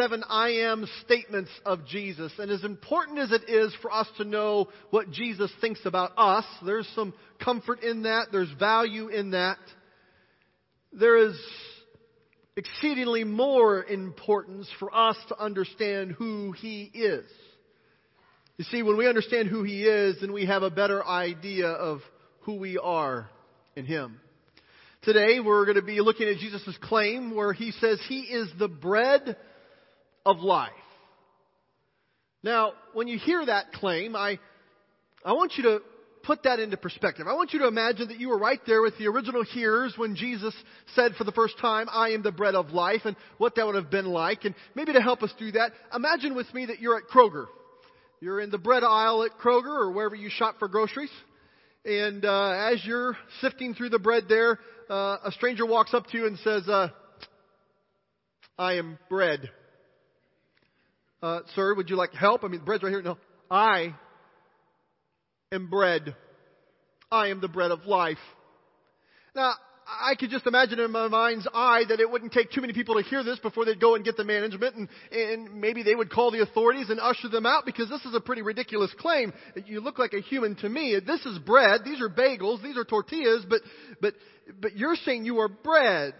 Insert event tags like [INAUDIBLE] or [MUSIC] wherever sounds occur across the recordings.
seven I am statements of Jesus. And as important as it is for us to know what Jesus thinks about us, there's some comfort in that, there's value in that. There is exceedingly more importance for us to understand who He is. You see, when we understand who He is, then we have a better idea of who we are in Him. Today we're going to be looking at Jesus' claim where He says He is the bread of life. Now, when you hear that claim, I, I want you to put that into perspective. I want you to imagine that you were right there with the original hearers when Jesus said for the first time, I am the bread of life, and what that would have been like. And maybe to help us do that, imagine with me that you're at Kroger. You're in the bread aisle at Kroger or wherever you shop for groceries. And uh, as you're sifting through the bread there, uh, a stranger walks up to you and says, uh, I am bread. Uh, sir, would you like help? I mean, bread's right here. No. I am bread. I am the bread of life. Now, I could just imagine in my mind's eye that it wouldn't take too many people to hear this before they'd go and get the management and, and maybe they would call the authorities and usher them out because this is a pretty ridiculous claim. You look like a human to me. This is bread. These are bagels. These are tortillas, but, but, but you're saying you are bread.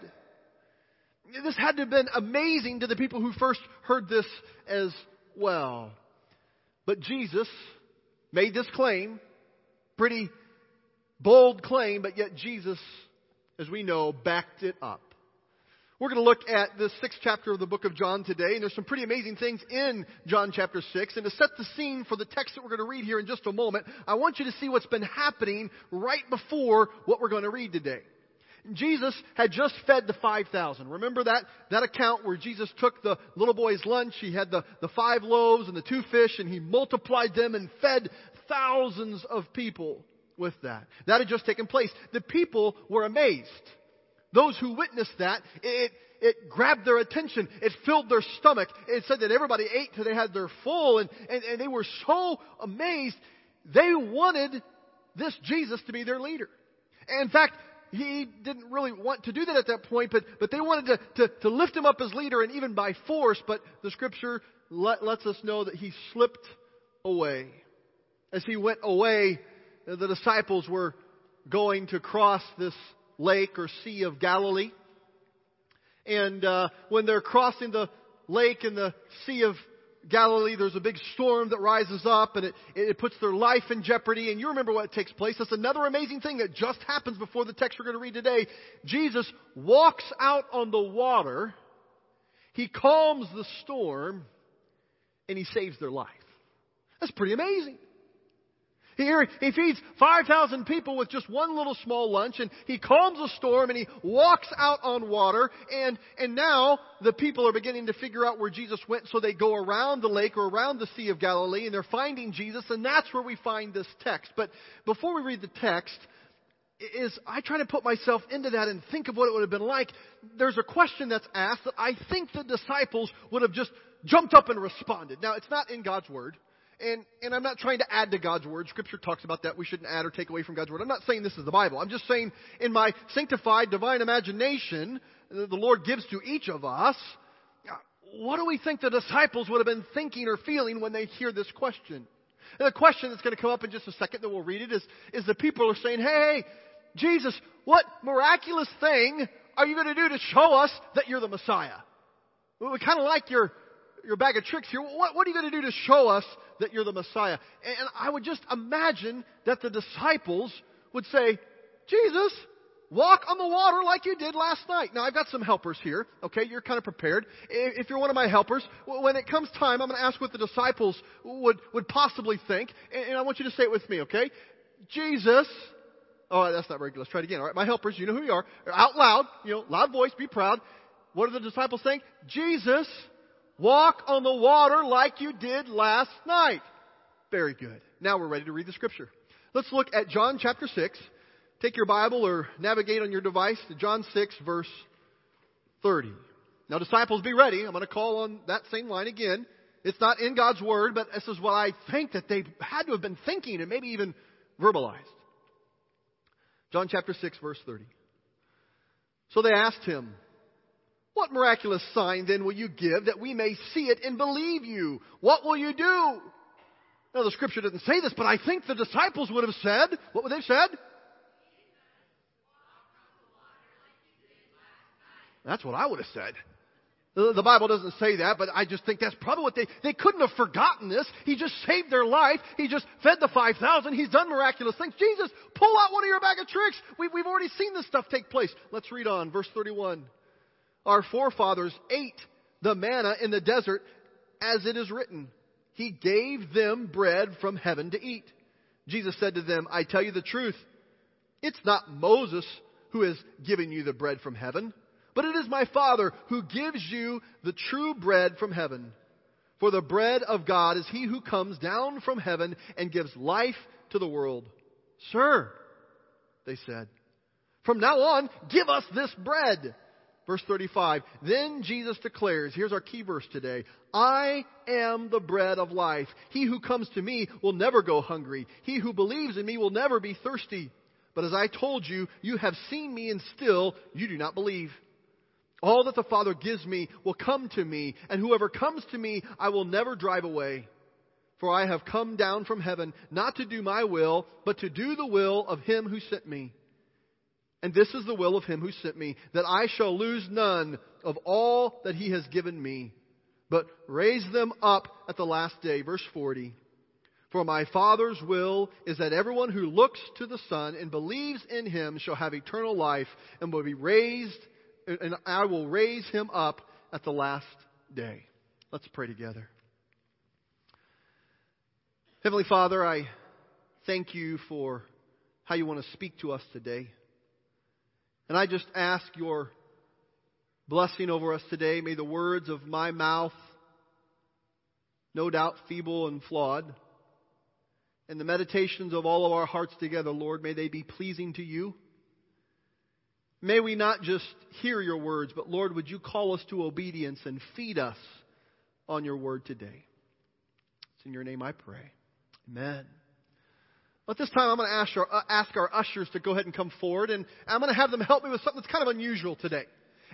This had to have been amazing to the people who first heard this as well. But Jesus made this claim, pretty bold claim, but yet Jesus as we know, backed it up. We're going to look at the sixth chapter of the book of John today, and there's some pretty amazing things in John chapter 6. And to set the scene for the text that we're going to read here in just a moment, I want you to see what's been happening right before what we're going to read today. Jesus had just fed the 5,000. Remember that, that account where Jesus took the little boy's lunch, he had the, the five loaves and the two fish, and he multiplied them and fed thousands of people with that. That had just taken place. The people were amazed. Those who witnessed that, it, it grabbed their attention. It filled their stomach. It said that everybody ate till they had their full and, and, and they were so amazed. They wanted this Jesus to be their leader. In fact, he didn't really want to do that at that point, but, but they wanted to, to, to lift him up as leader and even by force, but the scripture let, lets us know that he slipped away. As he went away, the disciples were going to cross this lake or sea of Galilee. And uh, when they're crossing the lake and the sea of Galilee, there's a big storm that rises up and it, it puts their life in jeopardy. And you remember what takes place. That's another amazing thing that just happens before the text we're going to read today. Jesus walks out on the water, he calms the storm, and he saves their life. That's pretty amazing. Here, he feeds 5,000 people with just one little small lunch, and he calms a storm, and he walks out on water, and, and now the people are beginning to figure out where Jesus went, so they go around the lake or around the Sea of Galilee, and they're finding Jesus, and that's where we find this text. But before we read the text, is I try to put myself into that and think of what it would have been like. There's a question that's asked that I think the disciples would have just jumped up and responded. Now, it's not in God's Word. And, and I'm not trying to add to God's Word. Scripture talks about that. We shouldn't add or take away from God's Word. I'm not saying this is the Bible. I'm just saying in my sanctified divine imagination that the Lord gives to each of us, what do we think the disciples would have been thinking or feeling when they hear this question? And the question that's going to come up in just a second that we'll read it is, is the people are saying, hey, Jesus, what miraculous thing are you going to do to show us that you're the Messiah? We kind of like your, your bag of tricks here. What, what are you going to do to show us that you're the Messiah? And I would just imagine that the disciples would say, Jesus, walk on the water like you did last night. Now, I've got some helpers here, okay? You're kind of prepared. If you're one of my helpers, when it comes time, I'm going to ask what the disciples would, would possibly think. And I want you to say it with me, okay? Jesus, oh, that's not very good. Let's try it again, all right? My helpers, you know who you are. Out loud, you know, loud voice, be proud. What are the disciples saying? Jesus, Walk on the water like you did last night. Very good. Now we're ready to read the scripture. Let's look at John chapter 6. Take your Bible or navigate on your device to John 6 verse 30. Now disciples be ready. I'm going to call on that same line again. It's not in God's Word, but this is what I think that they had to have been thinking and maybe even verbalized. John chapter 6 verse 30. So they asked him, What miraculous sign then will you give that we may see it and believe you? What will you do? Now, the scripture doesn't say this, but I think the disciples would have said, what would they have said? That's what I would have said. The Bible doesn't say that, but I just think that's probably what they, they couldn't have forgotten this. He just saved their life. He just fed the 5,000. He's done miraculous things. Jesus, pull out one of your bag of tricks. We, we've already seen this stuff take place. Let's read on. Verse 31. Our forefathers ate the manna in the desert as it is written. He gave them bread from heaven to eat. Jesus said to them, I tell you the truth. It's not Moses who has given you the bread from heaven but it is my Father who gives you the true bread from heaven. For the bread of God is he who comes down from heaven and gives life to the world. Sir, they said, from now on, give us this bread. Verse 35. Then Jesus declares, here's our key verse today. I am the bread of life. He who comes to me will never go hungry. He who believes in me will never be thirsty. But as I told you, you have seen me and still you do not believe. All that the Father gives me will come to me, and whoever comes to me I will never drive away. For I have come down from heaven not to do my will, but to do the will of him who sent me. And this is the will of him who sent me, that I shall lose none of all that he has given me, but raise them up at the last day. Verse 40. For my Father's will is that everyone who looks to the Son and believes in him shall have eternal life and will be raised and I will raise him up at the last day. Let's pray together. Heavenly Father, I thank you for how you want to speak to us today. And I just ask your blessing over us today. May the words of my mouth, no doubt feeble and flawed, and the meditations of all of our hearts together, Lord, may they be pleasing to you. May we not just hear your words, but Lord, would you call us to obedience and feed us on your word today? It's in your name I pray. Amen. At this time, I'm going to ask our, uh, ask our ushers to go ahead and come forward, and I'm going to have them help me with something that's kind of unusual today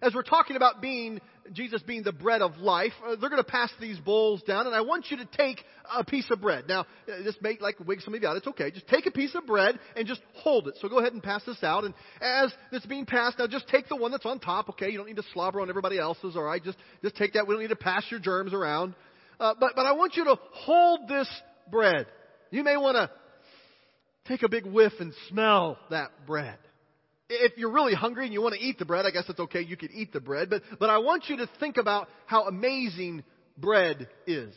as we're talking about being Jesus being the bread of life, uh, they're going to pass these bowls down, and I want you to take a piece of bread. Now, uh, this may like wig some of you out. It's okay. Just take a piece of bread and just hold it. So go ahead and pass this out. And as it's being passed, now just take the one that's on top. Okay, you don't need to slobber on everybody else's. All right, just just take that. We don't need to pass your germs around. Uh, but but I want you to hold this bread. You may want to take a big whiff and smell that bread if you're really hungry and you want to eat the bread, I guess it's okay, you could eat the bread. But, but I want you to think about how amazing bread is.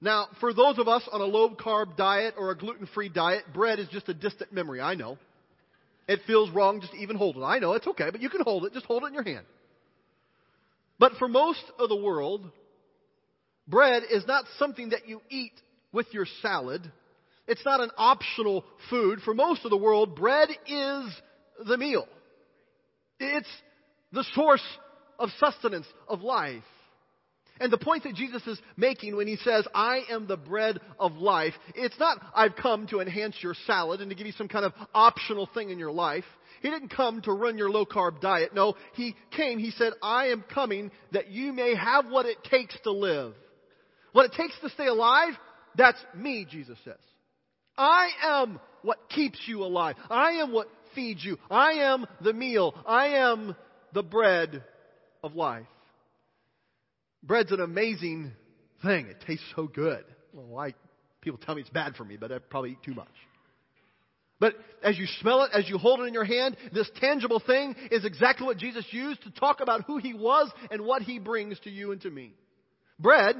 Now, for those of us on a low carb diet or a gluten free diet, bread is just a distant memory. I know. It feels wrong just even hold it. I know, it's okay, but you can hold it. Just hold it in your hand. But for most of the world, bread is not something that you eat with your salad. It's not an optional food. For most of the world, bread is the meal. It's the source of sustenance, of life. And the point that Jesus is making when he says, I am the bread of life, it's not, I've come to enhance your salad and to give you some kind of optional thing in your life. He didn't come to run your low carb diet. No, he came, he said, I am coming that you may have what it takes to live. What it takes to stay alive, that's me, Jesus says. I am what keeps you alive. I am what feeds you. I am the meal. I am the bread of life. Bread's an amazing thing. It tastes so good. Well, I, people tell me it's bad for me, but I probably eat too much. But as you smell it, as you hold it in your hand, this tangible thing is exactly what Jesus used to talk about who He was and what He brings to you and to me. Bread,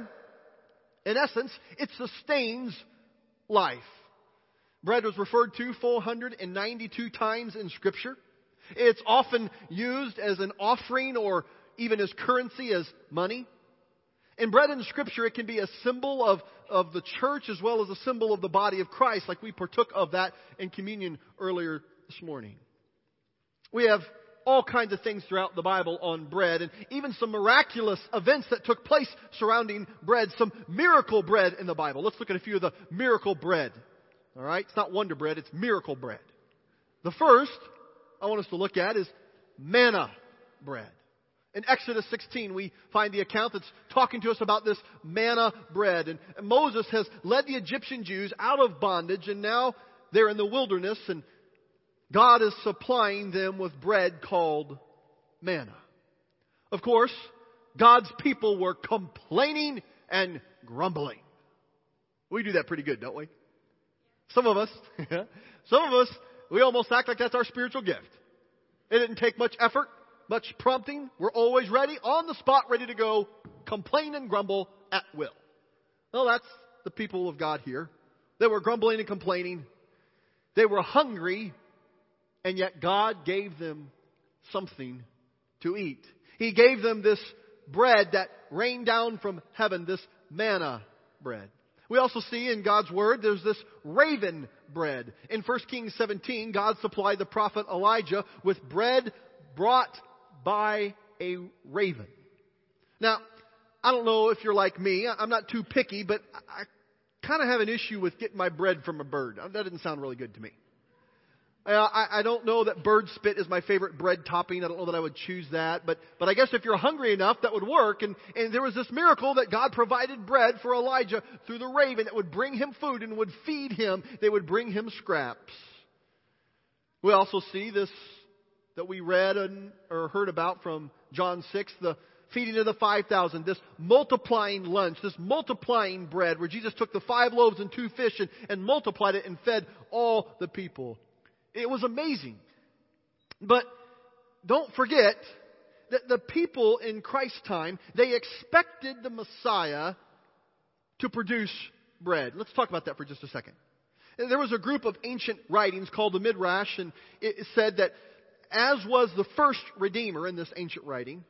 in essence, it sustains life. Bread was referred to 492 times in Scripture. It's often used as an offering or even as currency, as money. In bread in Scripture, it can be a symbol of, of the church as well as a symbol of the body of Christ, like we partook of that in communion earlier this morning. We have all kinds of things throughout the Bible on bread and even some miraculous events that took place surrounding bread, some miracle bread in the Bible. Let's look at a few of the miracle bread. All right? It's not wonder bread, it's miracle bread. The first I want us to look at is manna bread. In Exodus 16, we find the account that's talking to us about this manna bread. And Moses has led the Egyptian Jews out of bondage, and now they're in the wilderness, and God is supplying them with bread called manna. Of course, God's people were complaining and grumbling. We do that pretty good, don't we? Some of us, [LAUGHS] some of us, we almost act like that's our spiritual gift. It didn't take much effort much prompting. We're always ready, on the spot, ready to go, complain and grumble at will. Well, that's the people of God here. They were grumbling and complaining. They were hungry, and yet God gave them something to eat. He gave them this bread that rained down from heaven, this manna bread. We also see in God's Word there's this raven bread. In 1 Kings 17, God supplied the prophet Elijah with bread brought by a raven. Now, I don't know if you're like me. I'm not too picky, but I kind of have an issue with getting my bread from a bird. That didn't sound really good to me. Uh, I, I don't know that bird spit is my favorite bread topping. I don't know that I would choose that, but but I guess if you're hungry enough, that would work. And and there was this miracle that God provided bread for Elijah through the raven that would bring him food and would feed him. They would bring him scraps. We also see this that we read and, or heard about from John 6, the feeding of the 5,000, this multiplying lunch, this multiplying bread, where Jesus took the five loaves and two fish and, and multiplied it and fed all the people. It was amazing. But don't forget that the people in Christ's time, they expected the Messiah to produce bread. Let's talk about that for just a second. There was a group of ancient writings called the Midrash, and it said that as was the first Redeemer in this ancient writing,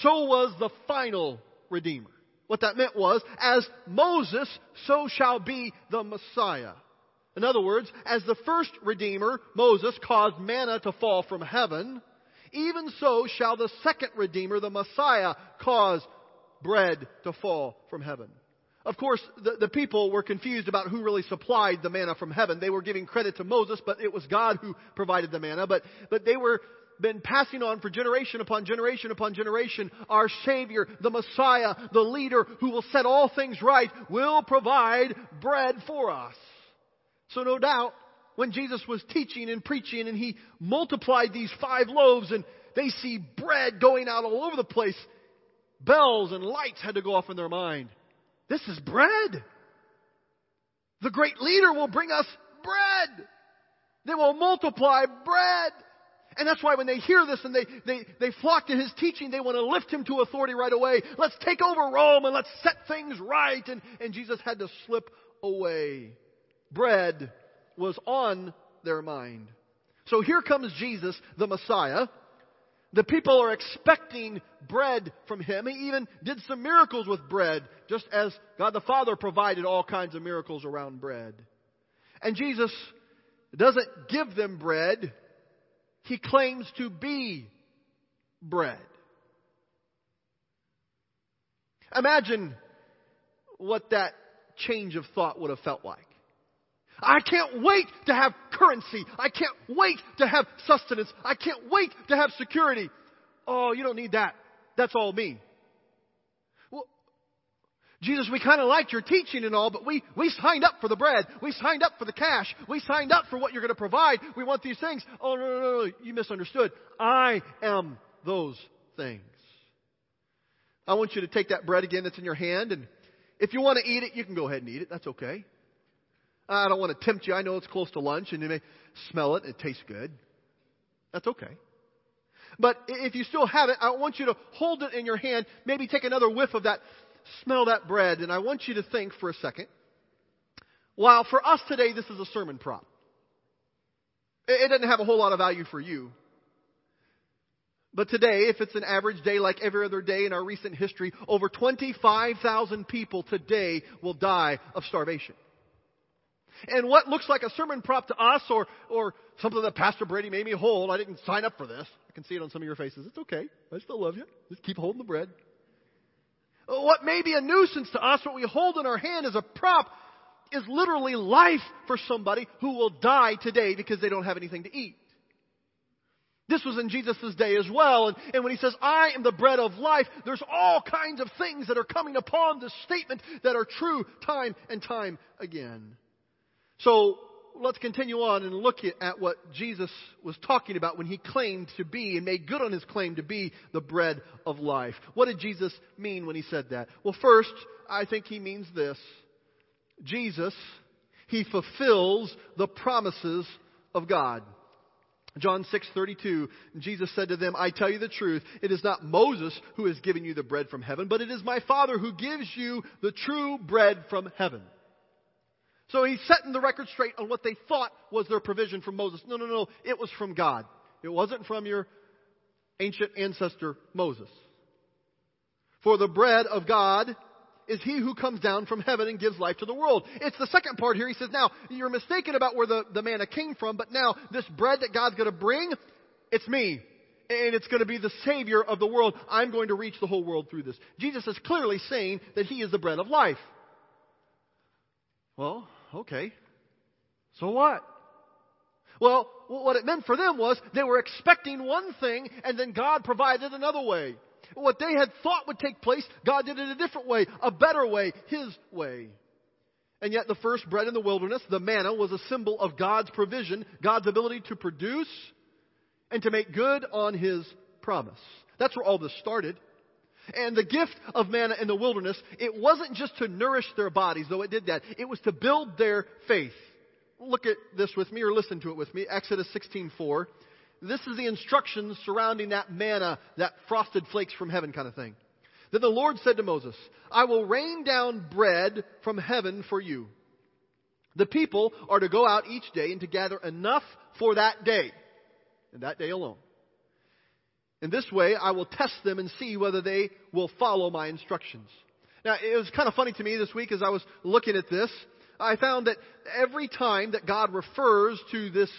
so was the final Redeemer. What that meant was, as Moses, so shall be the Messiah. In other words, as the first Redeemer, Moses, caused manna to fall from heaven, even so shall the second Redeemer, the Messiah, cause bread to fall from heaven. Of course, the, the people were confused about who really supplied the manna from heaven. They were giving credit to Moses, but it was God who provided the manna. But, but they were been passing on for generation upon generation upon generation. Our Savior, the Messiah, the leader who will set all things right, will provide bread for us. So no doubt, when Jesus was teaching and preaching and he multiplied these five loaves and they see bread going out all over the place, bells and lights had to go off in their mind. This is bread. The great leader will bring us bread. They will multiply bread. And that's why when they hear this and they, they, they flock to his teaching, they want to lift him to authority right away. Let's take over Rome and let's set things right. And, and Jesus had to slip away. Bread was on their mind. So here comes Jesus, the Messiah, the people are expecting bread from him. He even did some miracles with bread, just as God the Father provided all kinds of miracles around bread. And Jesus doesn't give them bread, he claims to be bread. Imagine what that change of thought would have felt like. I can't wait to have currency. I can't wait to have sustenance. I can't wait to have security. Oh, you don't need that. That's all me. Well, Jesus, we kind of liked your teaching and all, but we, we signed up for the bread. We signed up for the cash. We signed up for what you're going to provide. We want these things. Oh, no, no, no, no. You misunderstood. I am those things. I want you to take that bread again that's in your hand, and if you want to eat it, you can go ahead and eat it. That's okay. I don't want to tempt you. I know it's close to lunch and you may smell it it tastes good. That's okay. But if you still have it, I want you to hold it in your hand, maybe take another whiff of that, smell that bread, and I want you to think for a second. While for us today, this is a sermon prop. It doesn't have a whole lot of value for you. But today, if it's an average day like every other day in our recent history, over 25,000 people today will die of starvation. And what looks like a sermon prop to us or, or something that Pastor Brady made me hold, I didn't sign up for this. I can see it on some of your faces. It's okay. I still love you. Just keep holding the bread. What may be a nuisance to us, what we hold in our hand as a prop, is literally life for somebody who will die today because they don't have anything to eat. This was in Jesus' day as well. And, and, when he says, I am the bread of life, there's all kinds of things that are coming upon this statement that are true time and time again. So let's continue on and look at what Jesus was talking about when he claimed to be and made good on his claim to be the bread of life. What did Jesus mean when he said that? Well, first, I think he means this. Jesus, he fulfills the promises of God. John 6:32 Jesus said to them, "I tell you the truth, it is not Moses who has given you the bread from heaven, but it is my Father who gives you the true bread from heaven." So he's setting the record straight on what they thought was their provision from Moses. No, no, no, it was from God. It wasn't from your ancient ancestor Moses. For the bread of God is he who comes down from heaven and gives life to the world. It's the second part here. He says, now, you're mistaken about where the, the manna came from, but now this bread that God's going to bring, it's me. And it's going to be the Savior of the world. I'm going to reach the whole world through this. Jesus is clearly saying that He is the bread of life. Well, okay. So what? Well, what it meant for them was they were expecting one thing and then God provided another way. What they had thought would take place, God did it a different way, a better way, His way. And yet the first bread in the wilderness, the manna, was a symbol of God's provision, God's ability to produce and to make good on His promise. That's where all this started. And the gift of manna in the wilderness, it wasn't just to nourish their bodies, though it did that. It was to build their faith. Look at this with me or listen to it with me. Exodus 16:4. This is the instructions surrounding that manna, that frosted flakes from heaven kind of thing. Then the Lord said to Moses, I will rain down bread from heaven for you. The people are to go out each day and to gather enough for that day, and that day alone. In this way, I will test them and see whether they will follow my instructions. Now, it was kind of funny to me this week as I was looking at this. I found that every time that God refers to this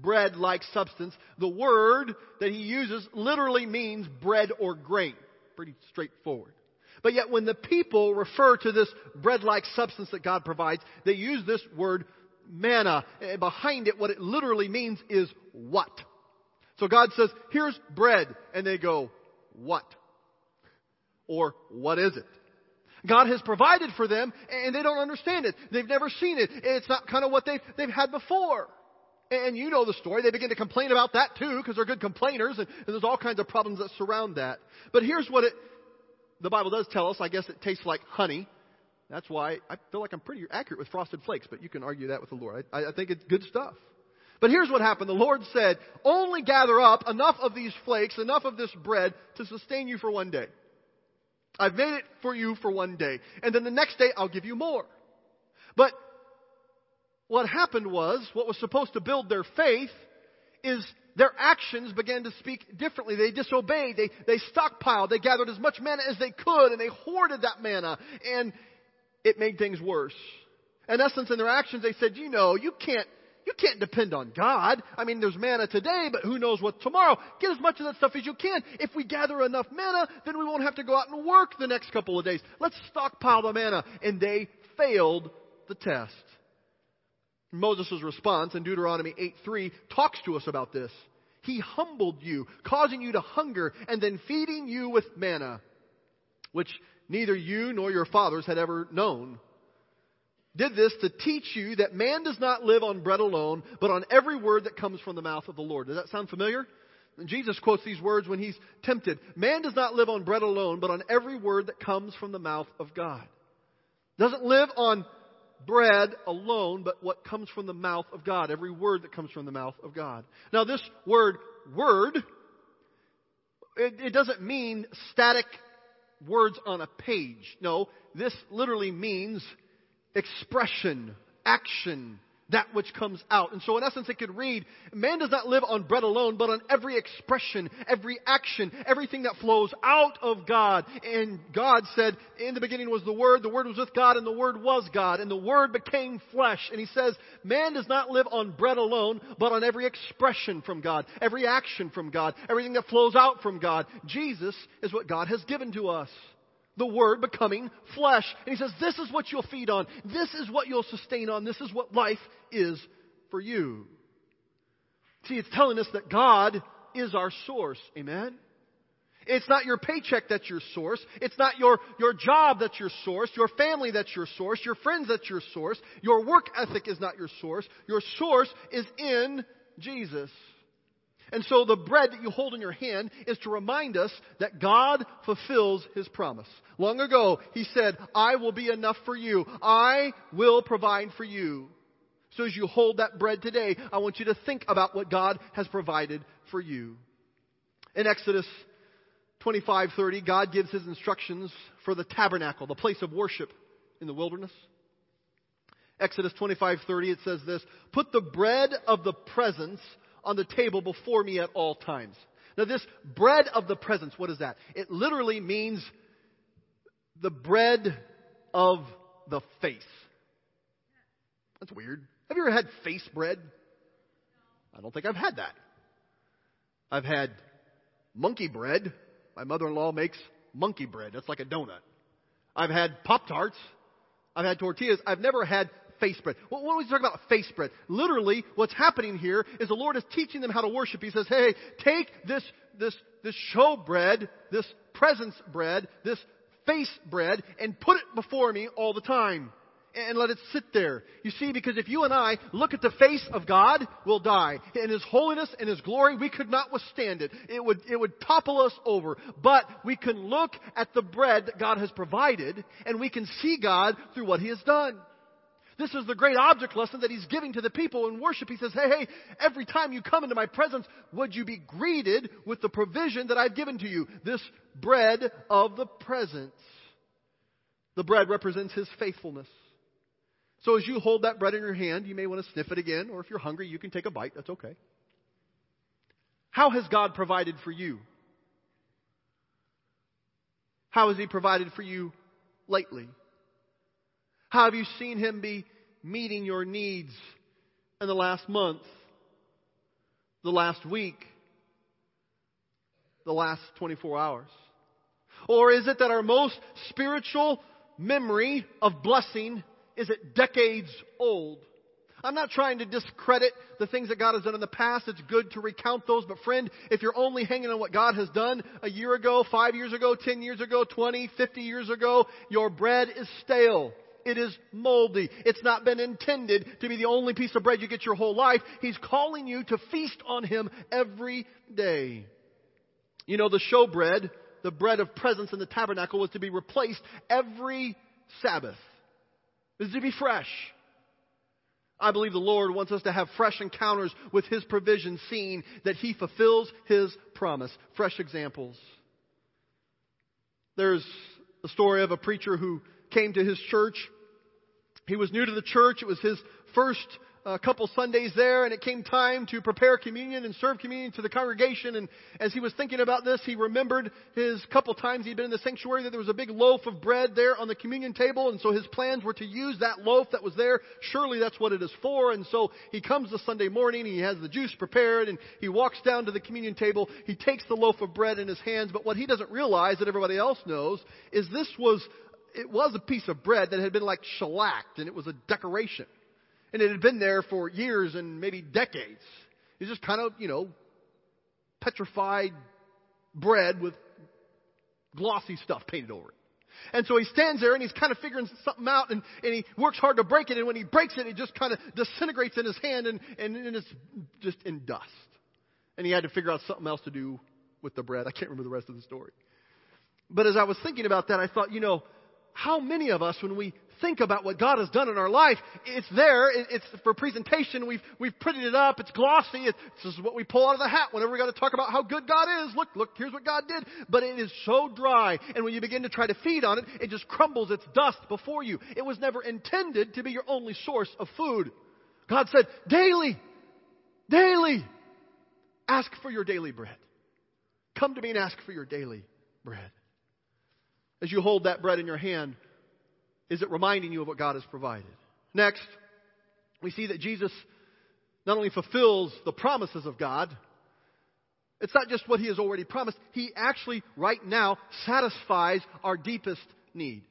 bread like substance, the word that he uses literally means bread or grain. Pretty straightforward. But yet, when the people refer to this bread like substance that God provides, they use this word manna. And behind it, what it literally means is what. So God says, here's bread. And they go, what? Or what is it? God has provided for them and they don't understand it. They've never seen it. It's not kind of what they've, they've had before. And you know the story. They begin to complain about that too because they're good complainers and, and there's all kinds of problems that surround that. But here's what it, the Bible does tell us. I guess it tastes like honey. That's why I feel like I'm pretty accurate with frosted flakes, but you can argue that with the Lord. I, I think it's good stuff. But here's what happened. The Lord said, only gather up enough of these flakes, enough of this bread to sustain you for one day. I've made it for you for one day. And then the next day I'll give you more. But what happened was, what was supposed to build their faith is their actions began to speak differently. They disobeyed. They, they stockpiled. They gathered as much manna as they could and they hoarded that manna. And it made things worse. In essence, in their actions, they said, you know, you can't, you can't depend on God. I mean, there's manna today, but who knows what tomorrow. Get as much of that stuff as you can. If we gather enough manna, then we won't have to go out and work the next couple of days. Let's stockpile the manna. And they failed the test. Moses' response in Deuteronomy 8:3 talks to us about this. He humbled you, causing you to hunger, and then feeding you with manna, which neither you nor your fathers had ever known did this to teach you that man does not live on bread alone, but on every word that comes from the mouth of the Lord. Does that sound familiar? Jesus quotes these words when he's tempted. Man does not live on bread alone, but on every word that comes from the mouth of God. Doesn't live on bread alone, but what comes from the mouth of God. Every word that comes from the mouth of God. Now this word, word, it, it doesn't mean static words on a page. No, this literally means expression, action, that which comes out. And so in essence it could read, man does not live on bread alone, but on every expression, every action, everything that flows out of God. And God said, in the beginning was the Word, the Word was with God, and the Word was God, and the Word became flesh. And he says, man does not live on bread alone, but on every expression from God, every action from God, everything that flows out from God. Jesus is what God has given to us the Word becoming flesh. And he says, This is what you'll feed on. This is what you'll sustain on. This is what life is for you. See, it's telling us that God is our source. Amen? It's not your paycheck that's your source. It's not your, your job that's your source. Your family that's your source. Your friends that's your source. Your work ethic is not your source. Your source is in Jesus. And so the bread that you hold in your hand is to remind us that God fulfills His promise. Long ago, He said, I will be enough for you. I will provide for you. So as you hold that bread today, I want you to think about what God has provided for you. In Exodus 25:30, God gives his instructions for the tabernacle, the place of worship in the wilderness. Exodus 25:30 it says this, "Put the bread of the presence on the table before me at all times." Now this bread of the presence, what is that? It literally means the bread of the face. That's weird. Have you ever had face bread? I don't think I've had that. I've had monkey bread. My mother-in-law makes monkey bread. That's like a donut. I've had Pop Tarts. I've had tortillas. I've never had face bread. What, was he talking about face bread? Literally, what's happening here is the Lord is teaching them how to worship. He says, hey, take this, this, this show bread, this presence bread, this face bread, and put it before me all the time and let it sit there. You see, because if you and I look at the face of God, we'll die. In His holiness and His glory, we could not withstand it. It would, it would topple us over. But we can look at the bread that God has provided, and we can see God through what He has done. This is the great object lesson that he's giving to the people in worship. He says, hey, hey, every time you come into my presence, would you be greeted with the provision that I've given to you? This bread of the presence. The bread represents his faithfulness. So as you hold that bread in your hand, you may want to sniff it again, or if you're hungry, you can take a bite. That's okay. How has God provided for you? How has He provided for you lately? How have you seen Him be meeting your needs in the last month, the last week, the last 24 hours? Or is it that our most spiritual memory of blessing is it decades old? I'm not trying to discredit the things that God has done in the past. It's good to recount those. But friend, if you're only hanging on what God has done a year ago, five years ago, ten years ago, twenty, fifty years ago, your bread is stale. It is moldy. It's not been intended to be the only piece of bread you get your whole life. He's calling you to feast on Him every day. You know, the showbread, the bread of presence in the tabernacle was to be replaced every Sabbath It was to be fresh. I believe the Lord wants us to have fresh encounters with His provision, seeing that He fulfills His promise. Fresh examples. There's a story of a preacher who came to his church. He was new to the church. It was his first a couple Sundays there and it came time to prepare communion and serve communion to the congregation. And as he was thinking about this, he remembered his couple times he'd been in the sanctuary that there was a big loaf of bread there on the communion table. And so his plans were to use that loaf that was there. Surely that's what it is for. And so he comes the Sunday morning, he has the juice prepared and he walks down to the communion table. He takes the loaf of bread in his hands. But what he doesn't realize that everybody else knows is this was it was a piece of bread that had been like shellacked and it was a decoration. And it had been there for years and maybe decades. It's just kind of, you know, petrified bread with glossy stuff painted over it. And so he stands there and he's kind of figuring something out and, and he works hard to break it. And when he breaks it, it just kind of disintegrates in his hand and, and, and it's just in dust. And he had to figure out something else to do with the bread. I can't remember the rest of the story. But as I was thinking about that, I thought, you know, how many of us, when we think about what God has done in our life, it's there. It's for presentation. We've, we've printed it up. It's glossy. It's, this is what we pull out of the hat whenever we got to talk about how good God is. Look, look, here's what God did. But it is so dry. And when you begin to try to feed on it, it just crumbles its dust before you. It was never intended to be your only source of food. God said, daily, daily, ask for your daily bread. Come to me and ask for your daily bread. As you hold that bread in your hand, is it reminding you of what God has provided? Next, we see that Jesus not only fulfills the promises of God, it's not just what he has already promised, he actually right now satisfies our deepest need.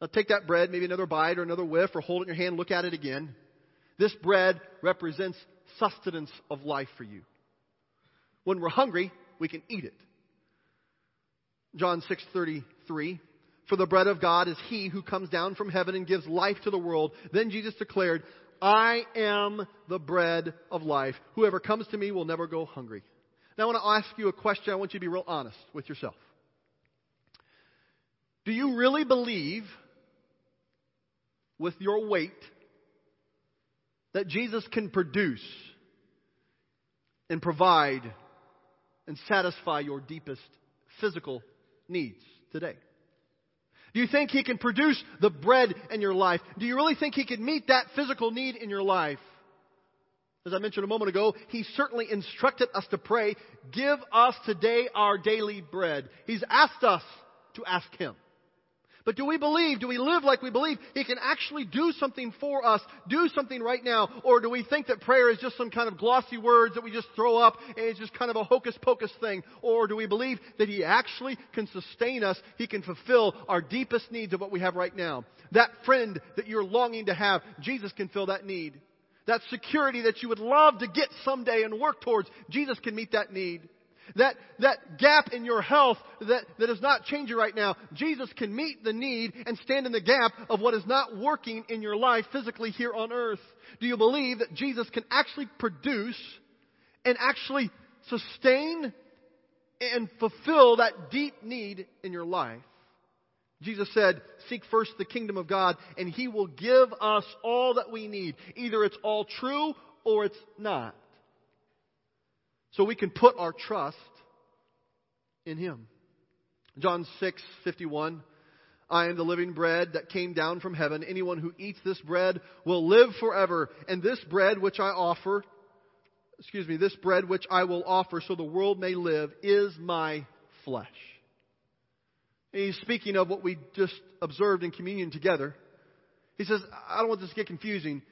Now take that bread, maybe another bite or another whiff, or hold it in your hand, look at it again. This bread represents sustenance of life for you. When we're hungry, we can eat it. John 6:33 For the bread of God is he who comes down from heaven and gives life to the world. Then Jesus declared, I am the bread of life. Whoever comes to me will never go hungry. Now I want to ask you a question. I want you to be real honest with yourself. Do you really believe with your weight that Jesus can produce and provide and satisfy your deepest physical needs today? Do you think He can produce the bread in your life? Do you really think He can meet that physical need in your life? As I mentioned a moment ago, He certainly instructed us to pray, Give us today our daily bread. He's asked us to ask Him. But do we believe, do we live like we believe He can actually do something for us, do something right now? Or do we think that prayer is just some kind of glossy words that we just throw up and it's just kind of a hocus pocus thing? Or do we believe that He actually can sustain us, He can fulfill our deepest needs of what we have right now? That friend that you're longing to have, Jesus can fill that need. That security that you would love to get someday and work towards, Jesus can meet that need. That, that gap in your health that, that is not changing right now, Jesus can meet the need and stand in the gap of what is not working in your life physically here on earth. Do you believe that Jesus can actually produce and actually sustain and fulfill that deep need in your life? Jesus said, Seek first the kingdom of God, and He will give us all that we need. Either it's all true or it's not. So we can put our trust in Him. John 6, 51. I am the living bread that came down from heaven. Anyone who eats this bread will live forever. And this bread which I offer, excuse me, this bread which I will offer so the world may live is my flesh. And he's speaking of what we just observed in communion together. He says, I don't want this to get confusing.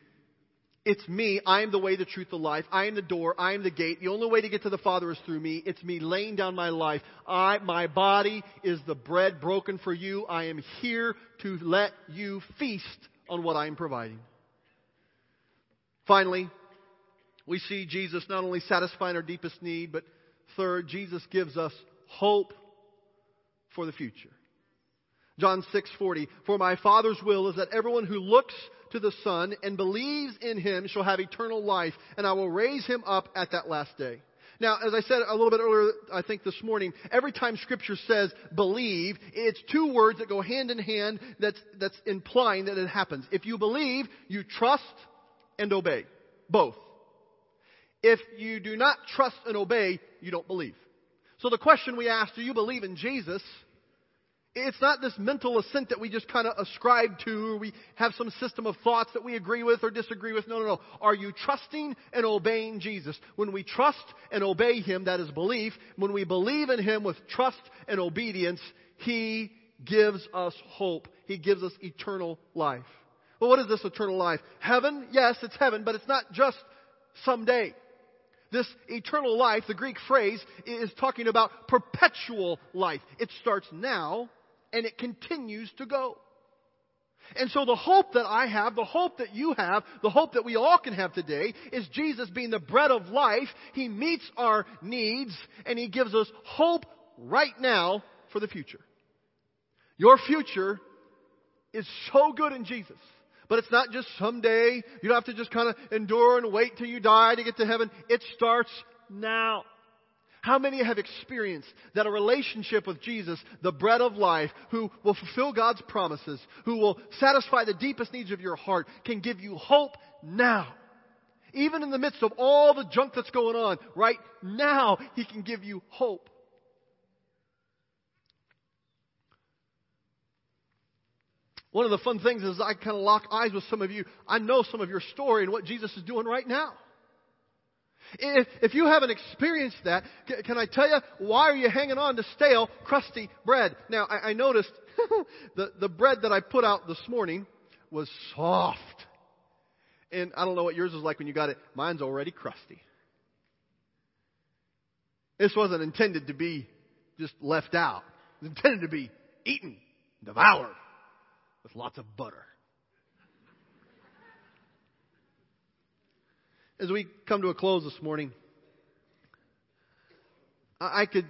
It's me. I am the way, the truth, the life. I am the door. I am the gate. The only way to get to the Father is through me. It's me laying down my life. I, my body is the bread broken for you. I am here to let you feast on what I am providing. Finally, we see Jesus not only satisfying our deepest need, but third, Jesus gives us hope for the future. John 6:40 For my Father's will is that everyone who looks to the Son and believes in him shall have eternal life, and I will raise him up at that last day. Now, as I said a little bit earlier, I think this morning, every time Scripture says believe, it's two words that go hand in hand that's, that's implying that it happens. If you believe, you trust and obey. Both. If you do not trust and obey, you don't believe. So the question we ask, do you believe in Jesus? It's not this mental assent that we just kind of ascribe to, or we have some system of thoughts that we agree with or disagree with. No, no, no. Are you trusting and obeying Jesus? When we trust and obey Him, that is belief. When we believe in Him with trust and obedience, He gives us hope. He gives us eternal life. Well, what is this eternal life? Heaven? Yes, it's heaven, but it's not just someday. This eternal life, the Greek phrase, is talking about perpetual life. It starts now and it continues to go. And so the hope that I have, the hope that you have, the hope that we all can have today is Jesus being the bread of life. He meets our needs and He gives us hope right now for the future. Your future is so good in Jesus. But it's not just someday. You don't have to just kind of endure and wait till you die to get to heaven. It starts now. How many have experienced that a relationship with Jesus, the bread of life, who will fulfill God's promises, who will satisfy the deepest needs of your heart, can give you hope now? Even in the midst of all the junk that's going on, right now, He can give you hope. One of the fun things is I kind of lock eyes with some of you. I know some of your story and what Jesus is doing right now. If, if you haven't experienced that, can I tell you, why are you hanging on to stale, crusty bread? Now, I, I noticed [LAUGHS] the, the bread that I put out this morning was soft. And I don't know what yours was like when you got it. Mine's already crusty. This wasn't intended to be just left out. It was intended to be eaten, devoured with lots of butter. As we come to a close this morning, I could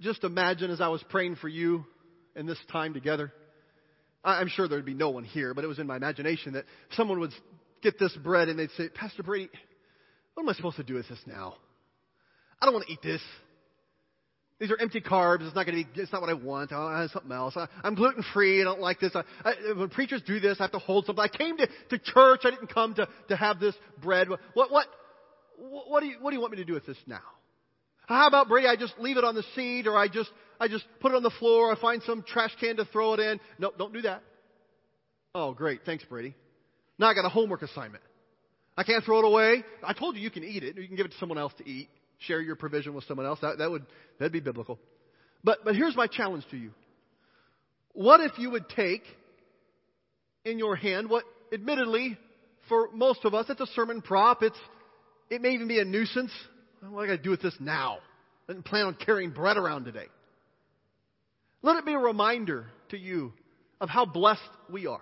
just imagine as I was praying for you in this time together. I'm sure there'd be no one here, but it was in my imagination that someone would get this bread and they'd say, Pastor Brady, what am I supposed to do with this now? I don't want to eat this. These are empty carbs. It's not going to be. It's not what I want. I have something else. I, am gluten free. I don't like this. I, I, when preachers do this, I have to hold something. I came to, to church. I didn't come to, to have this bread. What what what do you what do you want me to do with this now? How about Brady? I just leave it on the seat, or I just I just put it on the floor. I find some trash can to throw it in. No, don't do that. Oh, great. Thanks, Brady. Now I got a homework assignment. I can't throw it away. I told you you can eat it. You can give it to someone else to eat share your provision with someone else. That, that would that'd be biblical. But but here's my challenge to you. What if you would take in your hand what admittedly for most of us it's a sermon prop, it's it may even be a nuisance. What I gotta do with this now? I didn't plan on carrying bread around today. Let it be a reminder to you of how blessed we are.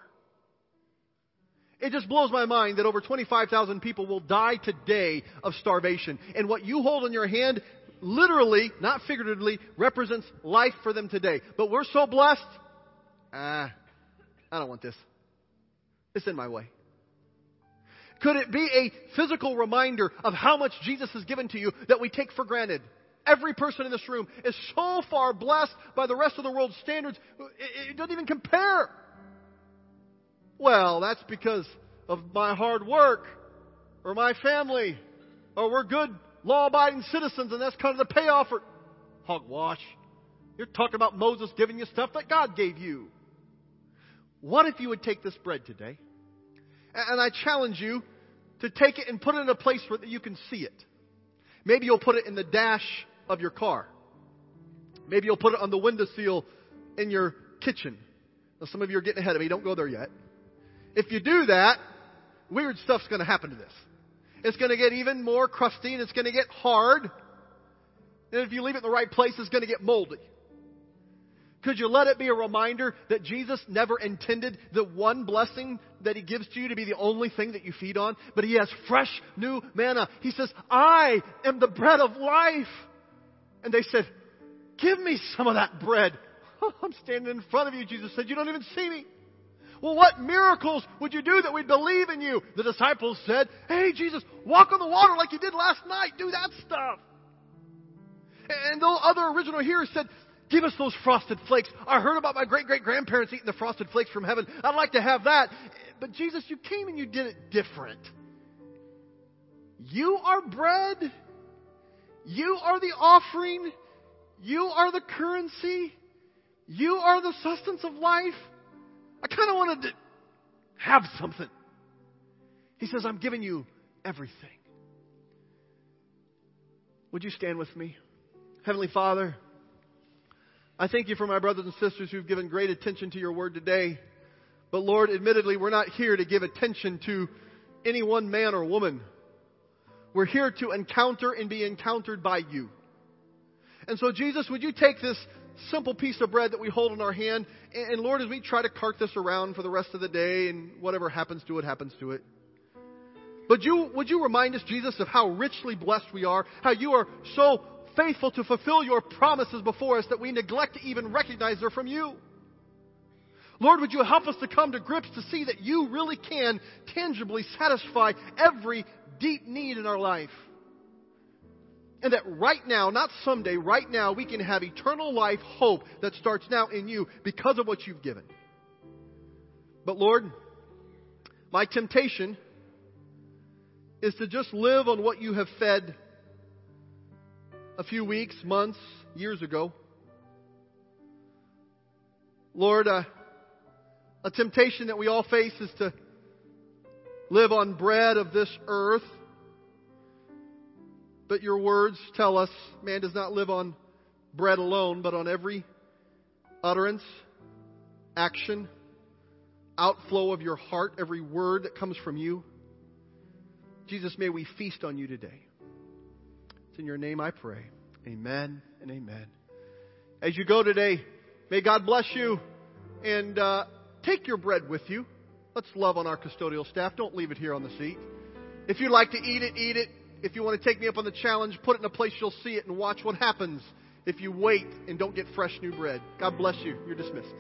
It just blows my mind that over 25,000 people will die today of starvation. And what you hold in your hand, literally, not figuratively, represents life for them today. But we're so blessed. Ah, I don't want this. It's in my way. Could it be a physical reminder of how much Jesus has given to you that we take for granted? Every person in this room is so far blessed by the rest of the world's standards, it, doesn't even compare. Well, that's because of my hard work or my family or we're good law abiding citizens and that's kind of the payoff for hogwash. You're talking about Moses giving you stuff that God gave you. What if you would take this bread today? And I challenge you to take it and put it in a place where you can see it. Maybe you'll put it in the dash of your car. Maybe you'll put it on the windowsill in your kitchen. Now, some of you are getting ahead of me. Don't go there yet. If you do that, weird stuff's going to happen to this. It's going to get even more crusty and it's going to get hard. And if you leave it in the right place, it's going to get moldy. Could you let it be a reminder that Jesus never intended the one blessing that He gives to you to be the only thing that you feed on? But He has fresh, new manna. He says, I am the bread of life. And they said, Give me some of that bread. [LAUGHS] I'm standing in front of you, Jesus said. You don't even see me. Well, what miracles would you do that we'd believe in you? The disciples said, Hey, Jesus, walk on the water like you did last night. Do that stuff. And the other original hearers said, Give us those frosted flakes. I heard about my great great grandparents eating the frosted flakes from heaven. I'd like to have that. But Jesus, you came and you did it different. You are bread. You are the offering. You are the currency. You are the sustenance of life. I kind of wanted to have something. He says, I'm giving you everything. Would you stand with me? Heavenly Father, I thank you for my brothers and sisters who've given great attention to your word today. But Lord, admittedly, we're not here to give attention to any one man or woman. We're here to encounter and be encountered by you. And so, Jesus, would you take this simple piece of bread that we hold in our hand. And, Lord, as we try to cart this around for the rest of the day and whatever happens to it, happens to it. But you, would you remind us, Jesus, of how richly blessed we are, how you are so faithful to fulfill your promises before us that we neglect to even recognize they're from you. Lord, would you help us to come to grips to see that you really can tangibly satisfy every deep need in our life? And that right now, not someday, right now, we can have eternal life hope that starts now in you because of what you've given. But Lord, my temptation is to just live on what you have fed a few weeks, months, years ago. Lord, uh, a temptation that we all face is to live on bread of this earth but your words tell us man does not live on bread alone, but on every utterance, action, outflow of your heart, every word that comes from you. Jesus, may we feast on you today. It's in your name I pray. Amen and amen. As you go today, may God bless you and uh, take your bread with you. Let's love on our custodial staff. Don't leave it here on the seat. If you'd like to eat it, eat it if you want to take me up on the challenge, put it in a place you'll see it and watch what happens if you wait and don't get fresh new bread. God bless you. You're dismissed.